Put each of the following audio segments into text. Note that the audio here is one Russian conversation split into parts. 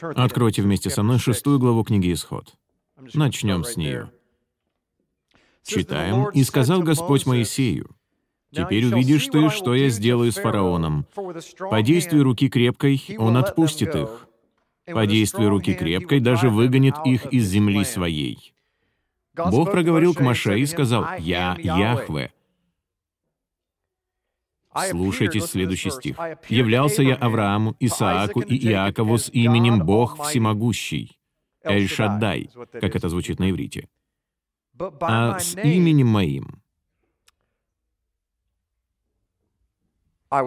Откройте вместе со мной шестую главу книги «Исход». Начнем с нее. Читаем. «И сказал Господь Моисею, «Теперь увидишь ты, что я сделаю с фараоном. По действию руки крепкой он отпустит их. По действию руки крепкой даже выгонит их из земли своей». Бог проговорил к Маше и сказал, «Я Яхве». Слушайте следующий стих. «Являлся я Аврааму, Исааку и Иакову с именем Бог Всемогущий». Эль-Шаддай, как это звучит на иврите. А с именем моим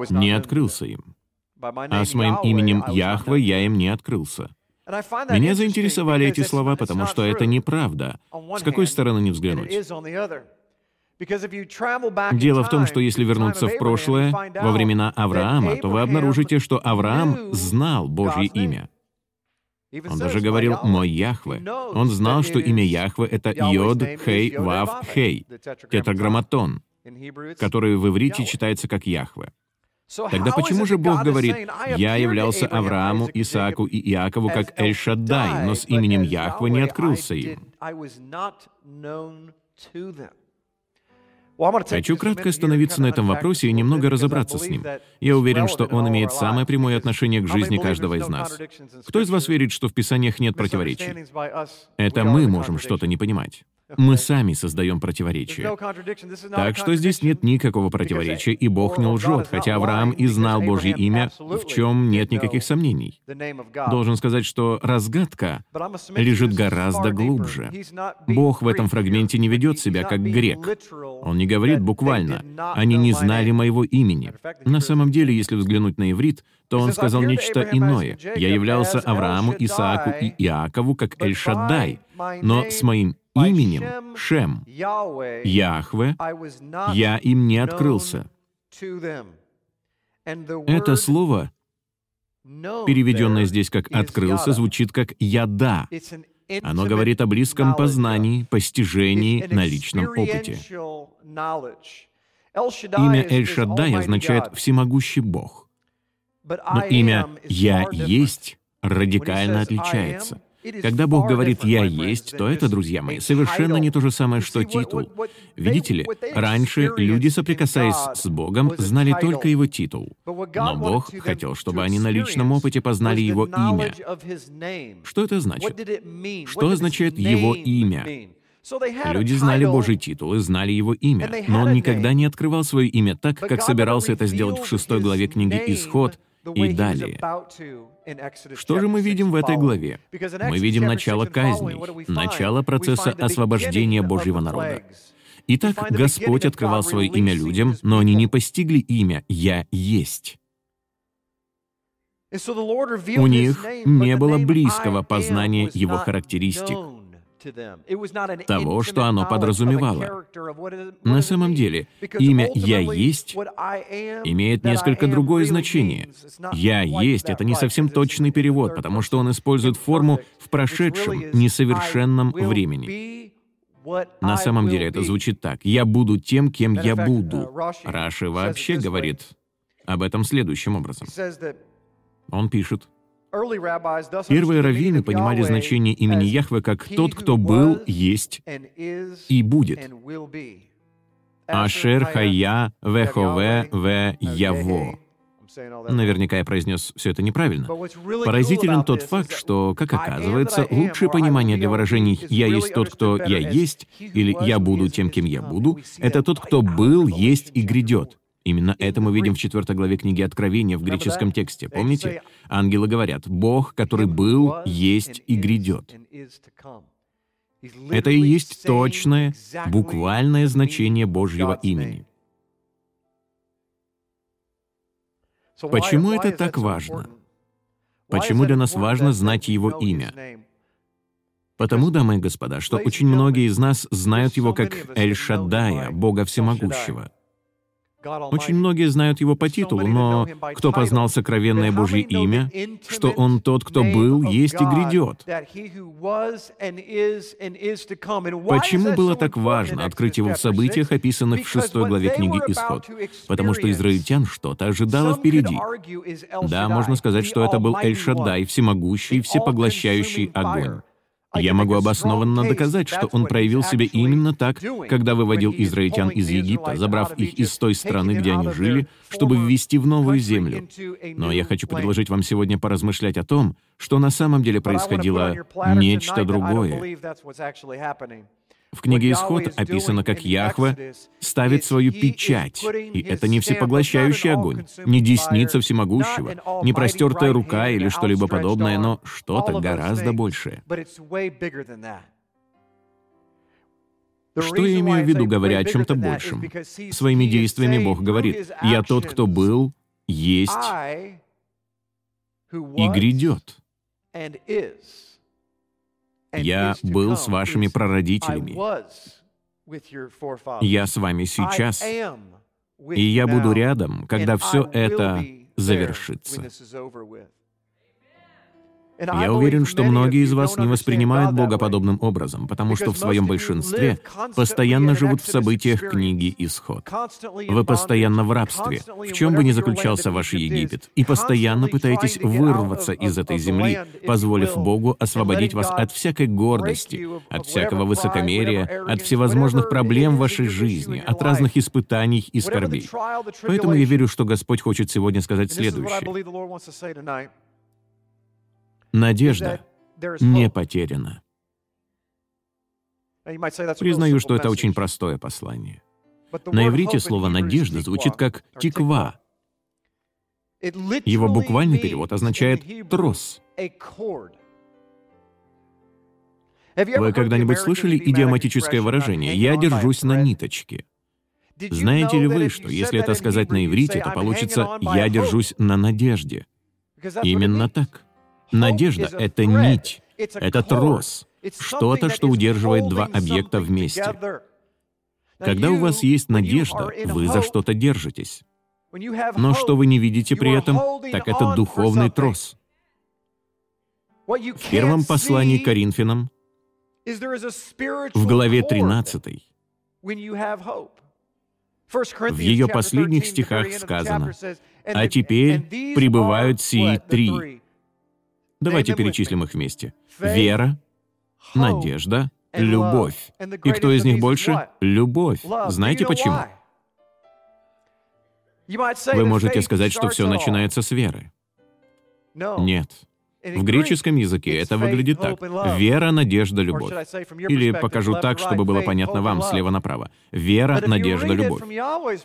не открылся им. А с моим именем Яхве я им не открылся. Меня заинтересовали эти слова, потому что это неправда. С какой стороны не взглянуть? Дело в том, что если вернуться в прошлое, во времена Авраама, то вы обнаружите, что Авраам знал Божье имя. Он даже говорил «мой Яхве». Он знал, что имя Яхве — это Йод, Хей, Вав, Хей, тетраграмматон, который в иврите читается как Яхве. Тогда почему же Бог говорит, «Я являлся Аврааму, Исааку и Иакову как Эль-Шаддай, но с именем Яхве не открылся им»? Хочу кратко остановиться на этом вопросе и немного разобраться с ним. Я уверен, что он имеет самое прямое отношение к жизни каждого из нас. Кто из вас верит, что в Писаниях нет противоречий? Это мы можем что-то не понимать. Мы сами создаем противоречия. Так что здесь нет никакого противоречия, и Бог не лжет, хотя Авраам и знал Божье имя, в чем нет никаких сомнений. Должен сказать, что разгадка лежит гораздо глубже. Бог в этом фрагменте не ведет себя как грек. Он не говорит буквально «они не знали моего имени». На самом деле, если взглянуть на иврит, то он сказал нечто иное. «Я являлся Аврааму, Исааку и Иакову как Эль-Шаддай, но с моим именем Шем, Яхве, я им не открылся. Это слово, переведенное здесь как «открылся», звучит как «яда». Оно говорит о близком познании, постижении, на личном опыте. Имя Эль-Шаддай означает «всемогущий Бог». Но имя «Я есть» радикально отличается. Когда Бог говорит «я есть», то это, друзья мои, совершенно не то же самое, что титул. Видите ли, раньше люди, соприкасаясь с Богом, знали только Его титул. Но Бог хотел, чтобы они на личном опыте познали Его имя. Что это значит? Что означает Его имя? Люди знали Божий титул и знали его имя, но он никогда не открывал свое имя так, как собирался это сделать в шестой главе книги «Исход», и далее. Что же мы видим в этой главе? Мы видим начало казней, начало процесса освобождения Божьего народа. Итак, Господь открывал свое имя людям, но они не постигли имя «Я есть». У них не было близкого познания его характеристик того, что оно подразумевало. На самом деле, имя «Я есть» имеет несколько другое значение. «Я есть» — это не совсем точный перевод, потому что он использует форму в прошедшем, несовершенном времени. На самом деле это звучит так. «Я буду тем, кем я буду». Раши вообще говорит об этом следующим образом. Он пишет, Первые раввины понимали значение имени Яхве как «тот, кто был, есть и будет». Ашер Хая Вехове Ве Яво. Наверняка я произнес все это неправильно. Поразителен тот факт, что, как оказывается, лучшее понимание для выражений «я есть тот, кто я есть» или «я буду тем, кем я буду» — это тот, кто был, есть и грядет. Именно это мы видим в 4 главе книги Откровения в греческом тексте. Помните? Ангелы говорят, «Бог, который был, есть и грядет». Это и есть точное, буквальное значение Божьего имени. Почему это так важно? Почему для нас важно знать Его имя? Потому, дамы и господа, что очень многие из нас знают Его как Эль-Шаддая, Бога Всемогущего — Очень многие знают его по титулу, но кто познал сокровенное Божье имя, что он тот, кто был, есть и грядет? Почему было так важно открыть его в событиях, описанных в шестой главе книги «Исход»? Потому что израильтян что-то ожидало впереди. Да, можно сказать, что это был Эль-Шаддай, всемогущий, всепоглощающий огонь. Я могу обоснованно доказать, что он проявил себя именно так, когда выводил израильтян из Египта, забрав их из той страны, где они жили, чтобы ввести в новую землю. Но я хочу предложить вам сегодня поразмышлять о том, что на самом деле происходило нечто другое. В книге «Исход» описано, как Яхва ставит свою печать, и это не всепоглощающий огонь, не десница всемогущего, не простертая рука или что-либо подобное, но что-то гораздо большее. Что я имею в виду, говоря о чем-то большем? Своими действиями Бог говорит, «Я тот, кто был, есть и грядет». Я был с вашими прародителями. Я с вами сейчас. И я буду рядом, когда все это завершится. Я уверен, что многие из вас не воспринимают Бога подобным образом, потому что в своем большинстве постоянно живут в событиях книги «Исход». Вы постоянно в рабстве, в чем бы ни заключался ваш Египет, и постоянно пытаетесь вырваться из этой земли, позволив Богу освободить вас от всякой гордости, от всякого высокомерия, от всевозможных проблем в вашей жизни, от разных испытаний и скорбей. Поэтому я верю, что Господь хочет сегодня сказать следующее. Надежда не потеряна. Признаю, что это очень простое послание. На иврите слово «надежда» звучит как «тиква». Его буквальный перевод означает «трос». Вы когда-нибудь слышали идиоматическое выражение «я держусь на ниточке»? Знаете ли вы, что если это сказать на иврите, то получится «я держусь на надежде»? Именно так. Надежда — это нить, это трос, что-то, что удерживает два объекта вместе. Когда у вас есть надежда, вы за что-то держитесь. Но что вы не видите при этом, так это духовный трос. В первом послании Коринфянам, в главе 13, в ее последних стихах сказано, «А теперь пребывают сии три Давайте перечислим их вместе. Вера, надежда, любовь. И кто из них больше? Любовь. Знаете почему? Вы можете сказать, что все начинается с веры. Нет. В греческом языке это выглядит так. Вера, надежда, любовь. Или покажу так, чтобы было понятно вам слева направо. Вера, надежда, любовь.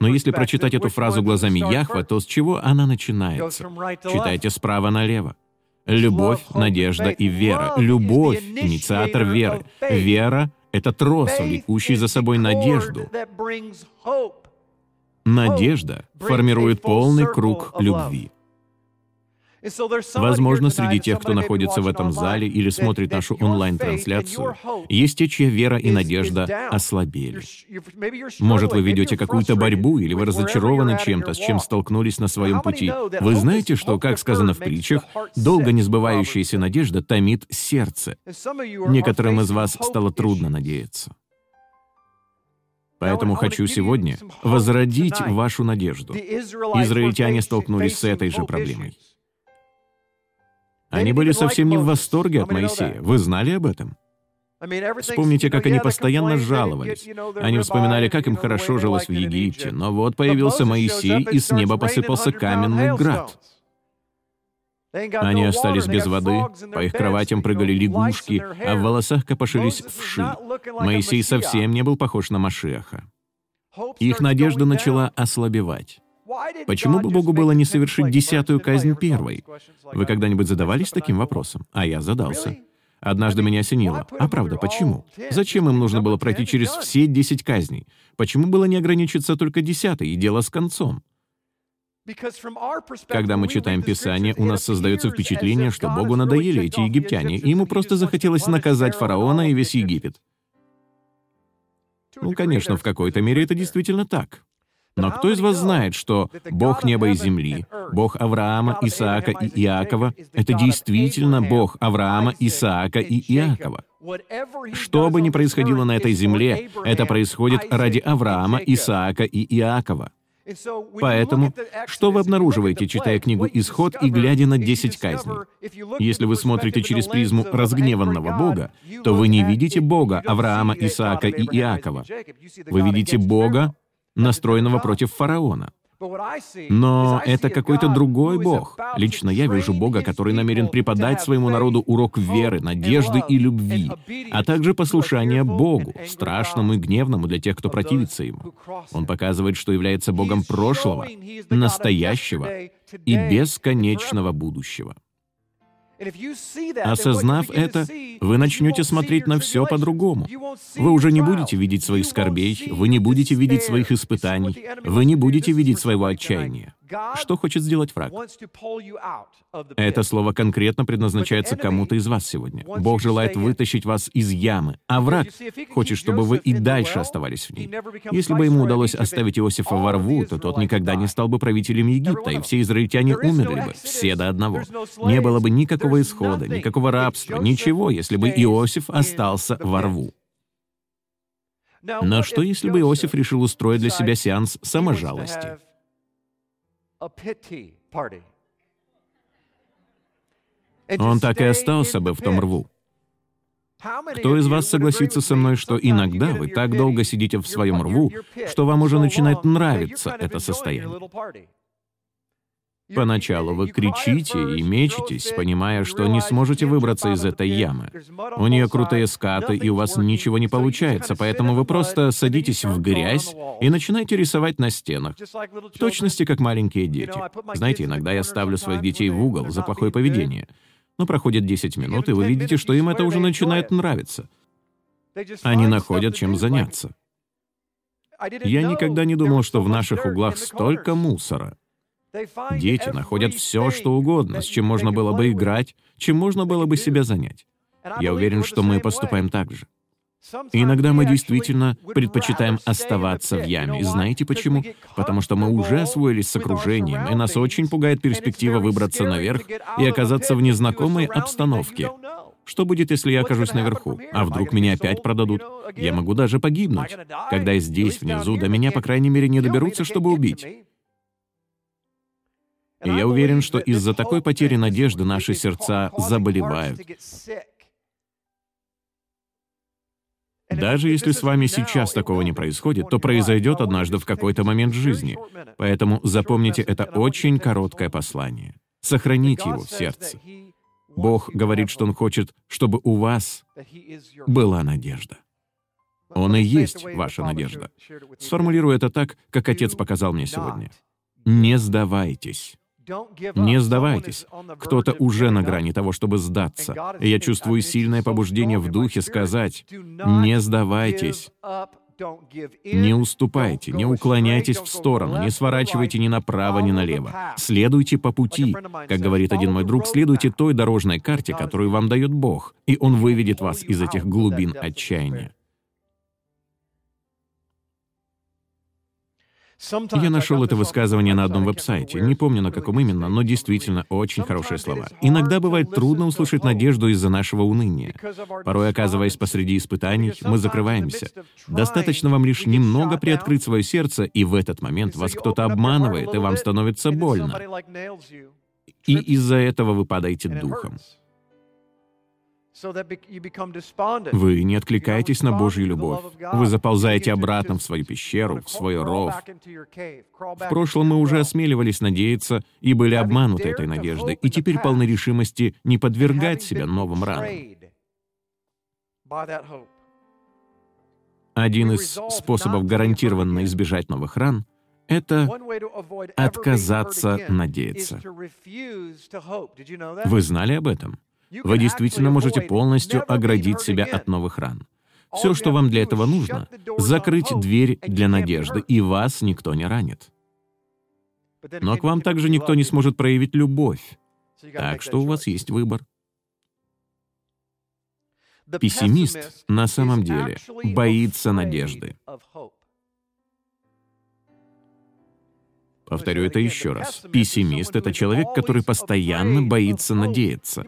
Но если прочитать эту фразу глазами Яхва, то с чего она начинается? Читайте справа налево. Любовь, надежда и вера. Любовь — инициатор веры. Вера — это трос, влекущий за собой надежду. Надежда формирует полный круг любви. Возможно, среди тех, кто находится в этом зале или смотрит нашу онлайн-трансляцию, есть те, чья вера и надежда ослабели. Может, вы ведете какую-то борьбу, или вы разочарованы чем-то, с чем столкнулись на своем пути. Вы знаете, что, как сказано в притчах, долго не сбывающаяся надежда томит сердце. Некоторым из вас стало трудно надеяться. Поэтому хочу сегодня возродить вашу надежду. Израильтяне столкнулись с этой же проблемой. Они были совсем не в восторге от Моисея. Вы знали об этом? Вспомните, как они постоянно жаловались. Они вспоминали, как им хорошо жилось в Египте. Но вот появился Моисей, и с неба посыпался каменный град. Они остались без воды, по их кроватям прыгали лягушки, а в волосах копошились вши. Моисей совсем не был похож на Машеха. Их надежда начала ослабевать. Почему бы Богу было не совершить десятую казнь первой? Вы когда-нибудь задавались таким вопросом? А я задался. Однажды меня осенило. А правда, почему? Зачем им нужно было пройти через все десять казней? Почему было не ограничиться только десятой и дело с концом? Когда мы читаем Писание, у нас создается впечатление, что Богу надоели эти египтяне, и ему просто захотелось наказать фараона и весь Египет. Ну, конечно, в какой-то мере это действительно так. Но кто из вас знает, что Бог неба и земли, Бог Авраама, Исаака и Иакова — это действительно Бог Авраама, Исаака и Иакова? Что бы ни происходило на этой земле, это происходит ради Авраама, Исаака и Иакова. Поэтому, что вы обнаруживаете, читая книгу «Исход» и глядя на десять казней? Если вы смотрите через призму разгневанного Бога, то вы не видите Бога Авраама, Исаака и Иакова. Вы видите Бога, настроенного против фараона. Но это какой-то другой Бог. Лично я вижу Бога, который намерен преподать своему народу урок веры, надежды и любви, а также послушания Богу, страшному и гневному для тех, кто противится Ему. Он показывает, что является Богом прошлого, настоящего и бесконечного будущего. Осознав это, вы начнете смотреть на все по-другому. Вы уже не будете видеть своих скорбей, вы не будете видеть своих испытаний, вы не будете видеть своего отчаяния. Что хочет сделать враг? Это слово конкретно предназначается кому-то из вас сегодня. Бог желает вытащить вас из ямы, а враг хочет, чтобы вы и дальше оставались в ней. Если бы ему удалось оставить Иосифа во рву, то тот никогда не стал бы правителем Египта, и все израильтяне умерли бы, все до одного. Не было бы никакого исхода, никакого рабства, ничего, если бы Иосиф остался во рву. Но что, если бы Иосиф решил устроить для себя сеанс саможалости? Он так и остался бы в том рву. Кто из вас согласится со мной, что иногда вы так долго сидите в своем рву, что вам уже начинает нравиться это состояние? Поначалу вы кричите и мечетесь, понимая, что не сможете выбраться из этой ямы. У нее крутые скаты, и у вас ничего не получается, поэтому вы просто садитесь в грязь и начинаете рисовать на стенах. В точности, как маленькие дети. Знаете, иногда я ставлю своих детей в угол за плохое поведение. Но проходит 10 минут, и вы видите, что им это уже начинает нравиться. Они находят чем заняться. Я никогда не думал, что в наших углах столько мусора. Дети находят все, что угодно, с чем можно было бы играть, чем можно было бы себя занять. Я уверен, что мы поступаем так же. И иногда мы действительно предпочитаем оставаться в яме. И знаете почему? Потому что мы уже освоились с окружением, и нас очень пугает перспектива выбраться наверх и оказаться в незнакомой обстановке. Что будет, если я окажусь наверху? А вдруг меня опять продадут? Я могу даже погибнуть. Когда я здесь, внизу, до меня, по крайней мере, не доберутся, чтобы убить. И я уверен, что из-за такой потери надежды наши сердца заболевают. Даже если с вами сейчас такого не происходит, то произойдет однажды в какой-то момент жизни. Поэтому запомните это очень короткое послание. Сохраните его в сердце. Бог говорит, что Он хочет, чтобы у вас была надежда. Он и есть ваша надежда. Сформулирую это так, как Отец показал мне сегодня. Не сдавайтесь. Не сдавайтесь. Кто-то уже на грани того, чтобы сдаться. И я чувствую сильное побуждение в духе сказать, не сдавайтесь. Не уступайте, не уклоняйтесь в сторону, не сворачивайте ни направо, ни налево. Следуйте по пути. Как говорит один мой друг, следуйте той дорожной карте, которую вам дает Бог, и Он выведет вас из этих глубин отчаяния. Я нашел это высказывание на одном веб-сайте. Не помню, на каком именно, но действительно очень хорошие слова. Иногда бывает трудно услышать надежду из-за нашего уныния. Порой, оказываясь посреди испытаний, мы закрываемся. Достаточно вам лишь немного приоткрыть свое сердце, и в этот момент вас кто-то обманывает, и вам становится больно. И из-за этого вы падаете духом. Вы не откликаетесь на Божью любовь. Вы заползаете обратно в свою пещеру, в свой ров. В прошлом мы уже осмеливались надеяться и были обмануты этой надеждой, и теперь полны решимости не подвергать себя новым ранам. Один из способов гарантированно избежать новых ран — это отказаться надеяться. Вы знали об этом? Вы действительно можете полностью оградить себя от новых ран. Все, что вам для этого нужно, закрыть дверь для надежды, и вас никто не ранит. Но к вам также никто не сможет проявить любовь. Так что у вас есть выбор. Пессимист на самом деле боится надежды. Повторю это еще раз. Пессимист — это человек, который постоянно боится надеяться.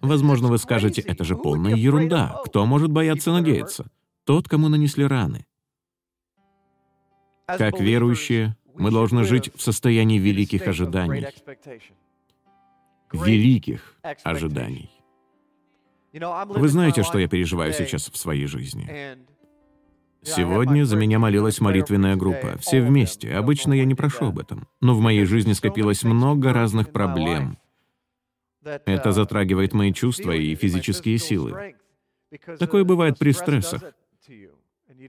Возможно, вы скажете, это же полная ерунда. Кто может бояться надеяться? Тот, кому нанесли раны. Как верующие, мы должны жить в состоянии великих ожиданий. Великих ожиданий. Вы знаете, что я переживаю сейчас в своей жизни. Сегодня за меня молилась молитвенная группа, все вместе. Обычно я не прошу об этом. Но в моей жизни скопилось много разных проблем. Это затрагивает мои чувства и физические силы. Такое бывает при стрессах.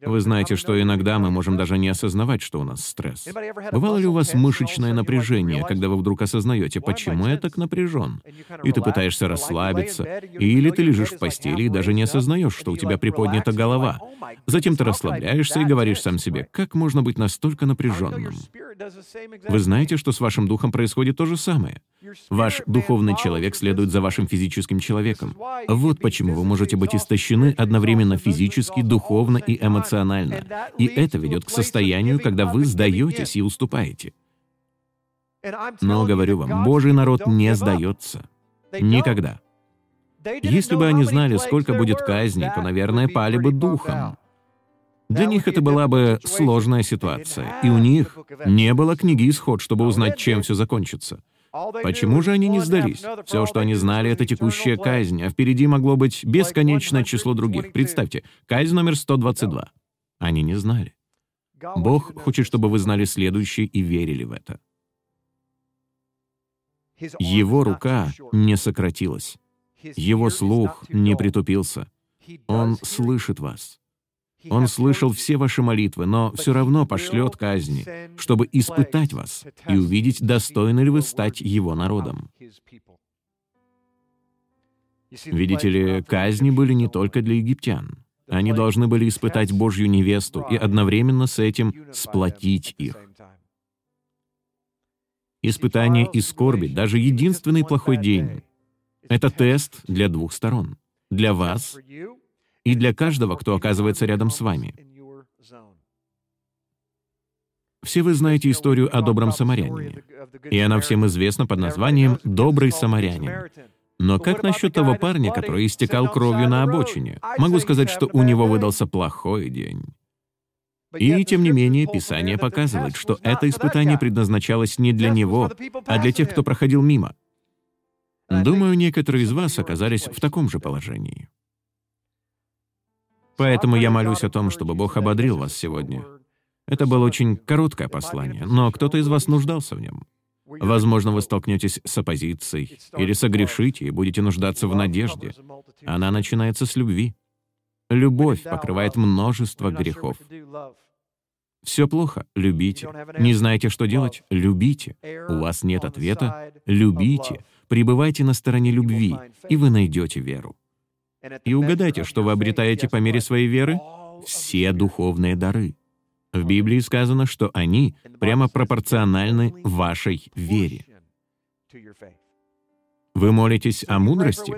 Вы знаете, что иногда мы можем даже не осознавать, что у нас стресс. Бывало ли у вас мышечное напряжение, когда вы вдруг осознаете, почему я так напряжен? И ты пытаешься расслабиться, или ты лежишь в постели и даже не осознаешь, что у тебя приподнята голова. Затем ты расслабляешься и говоришь сам себе, как можно быть настолько напряженным? Вы знаете, что с вашим духом происходит то же самое. Ваш духовный человек следует за вашим физическим человеком. Вот почему вы можете быть истощены одновременно физически, духовно и эмоционально. И это ведет к состоянию, когда вы сдаетесь и уступаете. Но, говорю вам, Божий народ не сдается. Никогда. Если бы они знали, сколько будет казней, то, наверное, пали бы духом. Для них это была бы сложная ситуация, и у них не было книги «Исход», чтобы узнать, чем все закончится. Почему же они не сдались? Все, что они знали, это текущая казнь, а впереди могло быть бесконечное число других. Представьте, казнь номер 122. Они не знали. Бог хочет, чтобы вы знали следующее и верили в это. Его рука не сократилась. Его слух не притупился. Он слышит вас. Он слышал все ваши молитвы, но все равно пошлет казни, чтобы испытать вас и увидеть, достойны ли вы стать Его народом. Видите ли, казни были не только для египтян. Они должны были испытать Божью невесту и одновременно с этим сплотить их. Испытание и скорби, даже единственный плохой день, это тест для двух сторон. Для вас и для каждого, кто оказывается рядом с вами. Все вы знаете историю о добром самарянине, и она всем известна под названием «Добрый самарянин». Но как насчет того парня, который истекал кровью на обочине? Могу сказать, что у него выдался плохой день. И, тем не менее, Писание показывает, что это испытание предназначалось не для него, а для тех, кто проходил мимо. Думаю, некоторые из вас оказались в таком же положении. Поэтому я молюсь о том, чтобы Бог ободрил вас сегодня. Это было очень короткое послание, но кто-то из вас нуждался в нем. Возможно, вы столкнетесь с оппозицией или согрешите и будете нуждаться в надежде. Она начинается с любви. Любовь покрывает множество грехов. Все плохо? Любите. Не знаете, что делать? Любите. У вас нет ответа? Любите. Пребывайте на стороне любви, и вы найдете веру. И угадайте, что вы обретаете по мере своей веры? Все духовные дары. В Библии сказано, что они прямо пропорциональны вашей вере. Вы молитесь о мудрости?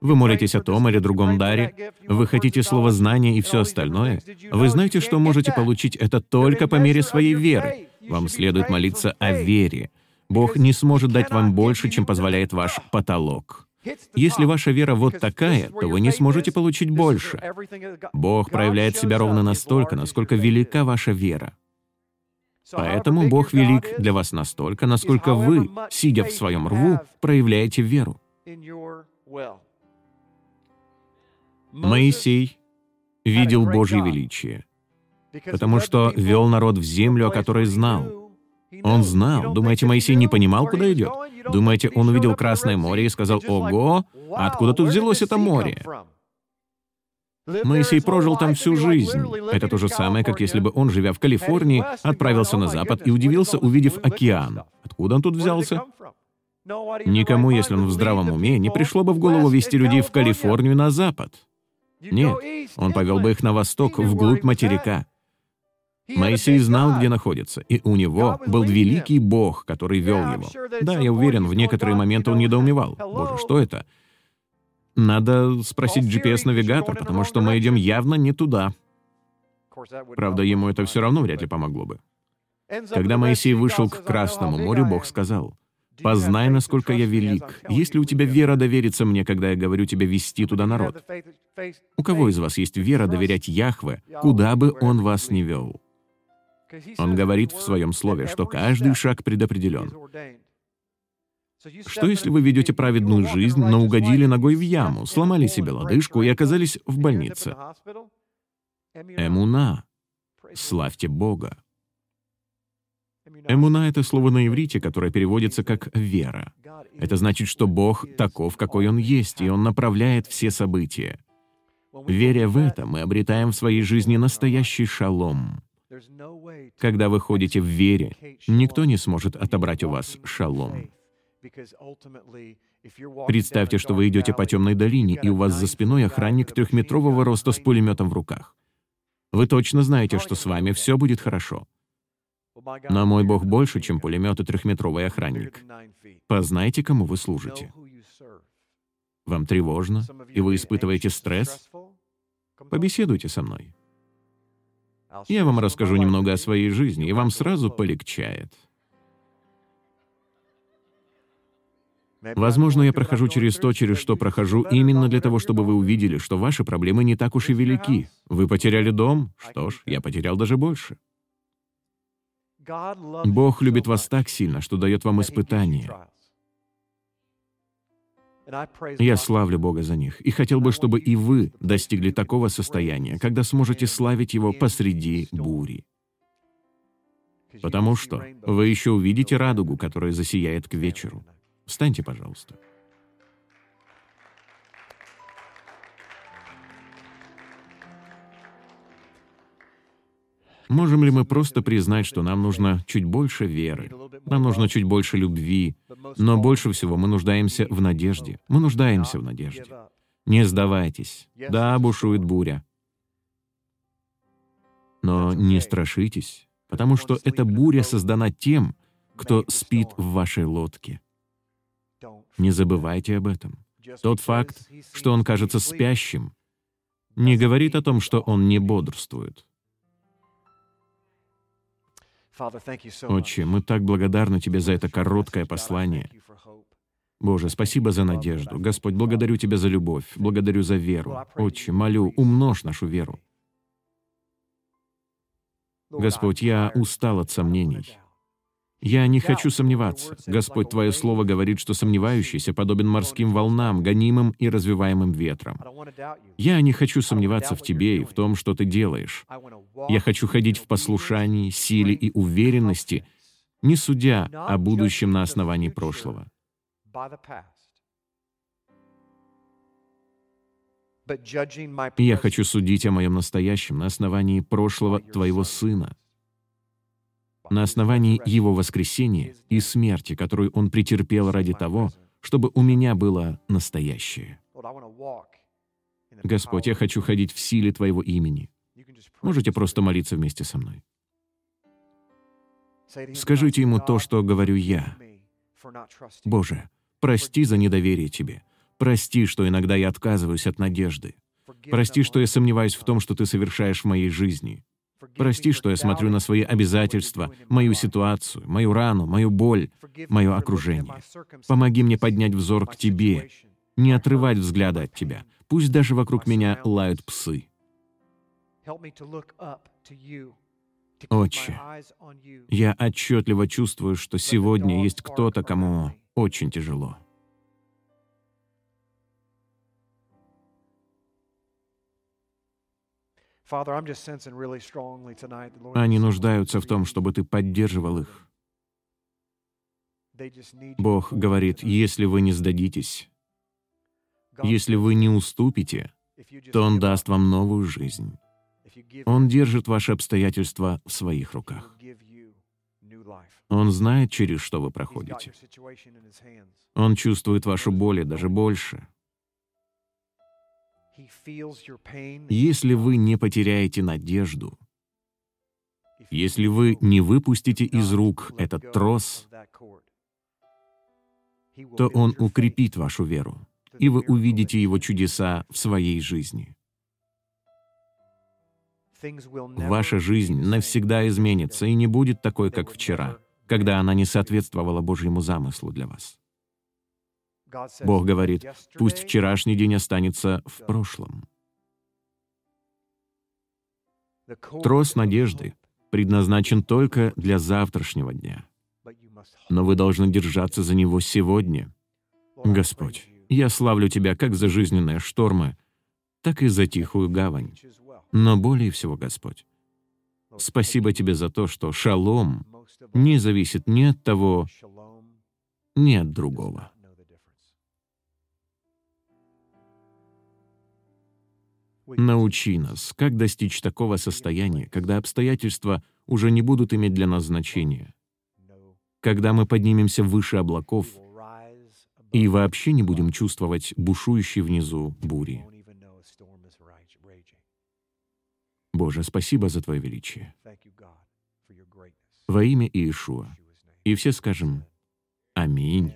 Вы молитесь о том или другом даре? Вы хотите слово знания и все остальное? Вы знаете, что можете получить это только по мере своей веры. Вам следует молиться о вере. Бог не сможет дать вам больше, чем позволяет ваш потолок. Если ваша вера вот такая, то вы не сможете получить больше. Бог проявляет себя ровно настолько, насколько велика ваша вера. Поэтому Бог велик для вас настолько, насколько вы, сидя в своем рву, проявляете веру. Моисей видел Божье величие, потому что вел народ в землю, о которой знал. Он знал. Думаете, Моисей не понимал, куда идет? Думаете, он увидел Красное море и сказал, «Ого, откуда тут взялось это море?» Моисей прожил там всю жизнь. Это то же самое, как если бы он, живя в Калифорнии, отправился на запад и удивился, увидев океан. Откуда он тут взялся? Никому, если он в здравом уме, не пришло бы в голову вести людей в Калифорнию на запад. Нет, он повел бы их на восток, вглубь материка. Моисей знал, где находится, и у него был великий Бог, который вел его. Да, я уверен, в некоторые моменты он недоумевал. Боже, что это? Надо спросить GPS-навигатор, потому что мы идем явно не туда. Правда, ему это все равно вряд ли помогло бы. Когда Моисей вышел к Красному морю, Бог сказал, «Познай, насколько я велик. Есть ли у тебя вера довериться мне, когда я говорю тебе вести туда народ? У кого из вас есть вера доверять Яхве, куда бы он вас ни вел?» Он говорит в своем слове, что каждый шаг предопределен. Что если вы ведете праведную жизнь, но угодили ногой в яму, сломали себе лодыжку и оказались в больнице? Эмуна. Славьте Бога. Эмуна — это слово на иврите, которое переводится как «вера». Это значит, что Бог таков, какой Он есть, и Он направляет все события. Веря в это, мы обретаем в своей жизни настоящий шалом. Когда вы ходите в вере, никто не сможет отобрать у вас шалом. Представьте, что вы идете по темной долине, и у вас за спиной охранник трехметрового роста с пулеметом в руках. Вы точно знаете, что с вами все будет хорошо. Но мой Бог больше, чем пулемет и трехметровый охранник. Познайте, кому вы служите. Вам тревожно, и вы испытываете стресс? Побеседуйте со мной. Я вам расскажу немного о своей жизни, и вам сразу полегчает. Возможно, я прохожу через то, через что прохожу, именно для того, чтобы вы увидели, что ваши проблемы не так уж и велики. Вы потеряли дом? Что ж, я потерял даже больше. Бог любит вас так сильно, что дает вам испытания. Я славлю Бога за них и хотел бы, чтобы и вы достигли такого состояния, когда сможете славить Его посреди бури. Потому что вы еще увидите радугу, которая засияет к вечеру. Встаньте, пожалуйста. Можем ли мы просто признать, что нам нужно чуть больше веры, нам нужно чуть больше любви, но больше всего мы нуждаемся в надежде. Мы нуждаемся в надежде. Не сдавайтесь. Да, бушует буря. Но не страшитесь, потому что эта буря создана тем, кто спит в вашей лодке. Не забывайте об этом. Тот факт, что он кажется спящим, не говорит о том, что он не бодрствует. Отче, мы так благодарны Тебе за это короткое послание. Боже, спасибо за надежду. Господь, благодарю Тебя за любовь, благодарю за веру. Отче, молю, умножь нашу веру. Господь, я устал от сомнений. Я не хочу сомневаться. Господь, Твое Слово говорит, что сомневающийся подобен морским волнам, гонимым и развиваемым ветром. Я не хочу сомневаться в Тебе и в том, что Ты делаешь. Я хочу ходить в послушании, силе и уверенности, не судя о будущем на основании прошлого. Я хочу судить о моем настоящем на основании прошлого Твоего Сына — на основании Его воскресения и смерти, которую Он претерпел ради того, чтобы у меня было настоящее. Господь, я хочу ходить в силе Твоего имени. Можете просто молиться вместе со мной. Скажите Ему то, что говорю я. Боже, прости за недоверие Тебе. Прости, что иногда я отказываюсь от надежды. Прости, что я сомневаюсь в том, что Ты совершаешь в моей жизни. Прости, что я смотрю на свои обязательства, мою ситуацию, мою рану, мою боль, мое окружение. Помоги мне поднять взор к Тебе, не отрывать взгляда от Тебя. Пусть даже вокруг меня лают псы. Отче, я отчетливо чувствую, что сегодня есть кто-то, кому очень тяжело. Они нуждаются в том, чтобы ты поддерживал их. Бог говорит, если вы не сдадитесь, если вы не уступите, то Он даст вам новую жизнь. Он держит ваши обстоятельства в своих руках. Он знает, через что вы проходите. Он чувствует вашу боль и даже больше. Если вы не потеряете надежду, если вы не выпустите из рук этот трос, то он укрепит вашу веру, и вы увидите его чудеса в своей жизни. Ваша жизнь навсегда изменится и не будет такой, как вчера, когда она не соответствовала Божьему замыслу для вас. Бог говорит, пусть вчерашний день останется в прошлом. Трос надежды предназначен только для завтрашнего дня. Но вы должны держаться за него сегодня. Господь, я славлю Тебя как за жизненные штормы, так и за тихую гавань. Но более всего, Господь, спасибо Тебе за то, что шалом не зависит ни от того, ни от другого. Научи нас, как достичь такого состояния, когда обстоятельства уже не будут иметь для нас значения, когда мы поднимемся выше облаков и вообще не будем чувствовать бушующей внизу бури. Боже, спасибо за Твое величие. Во имя Иешуа. И все скажем «Аминь».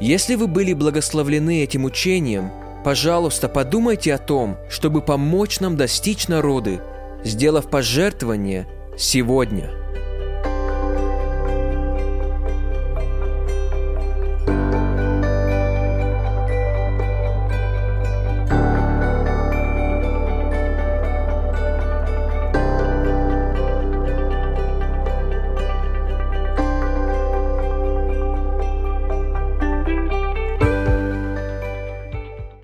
Если вы были благословлены этим учением, пожалуйста, подумайте о том, чтобы помочь нам достичь народы, сделав пожертвование сегодня –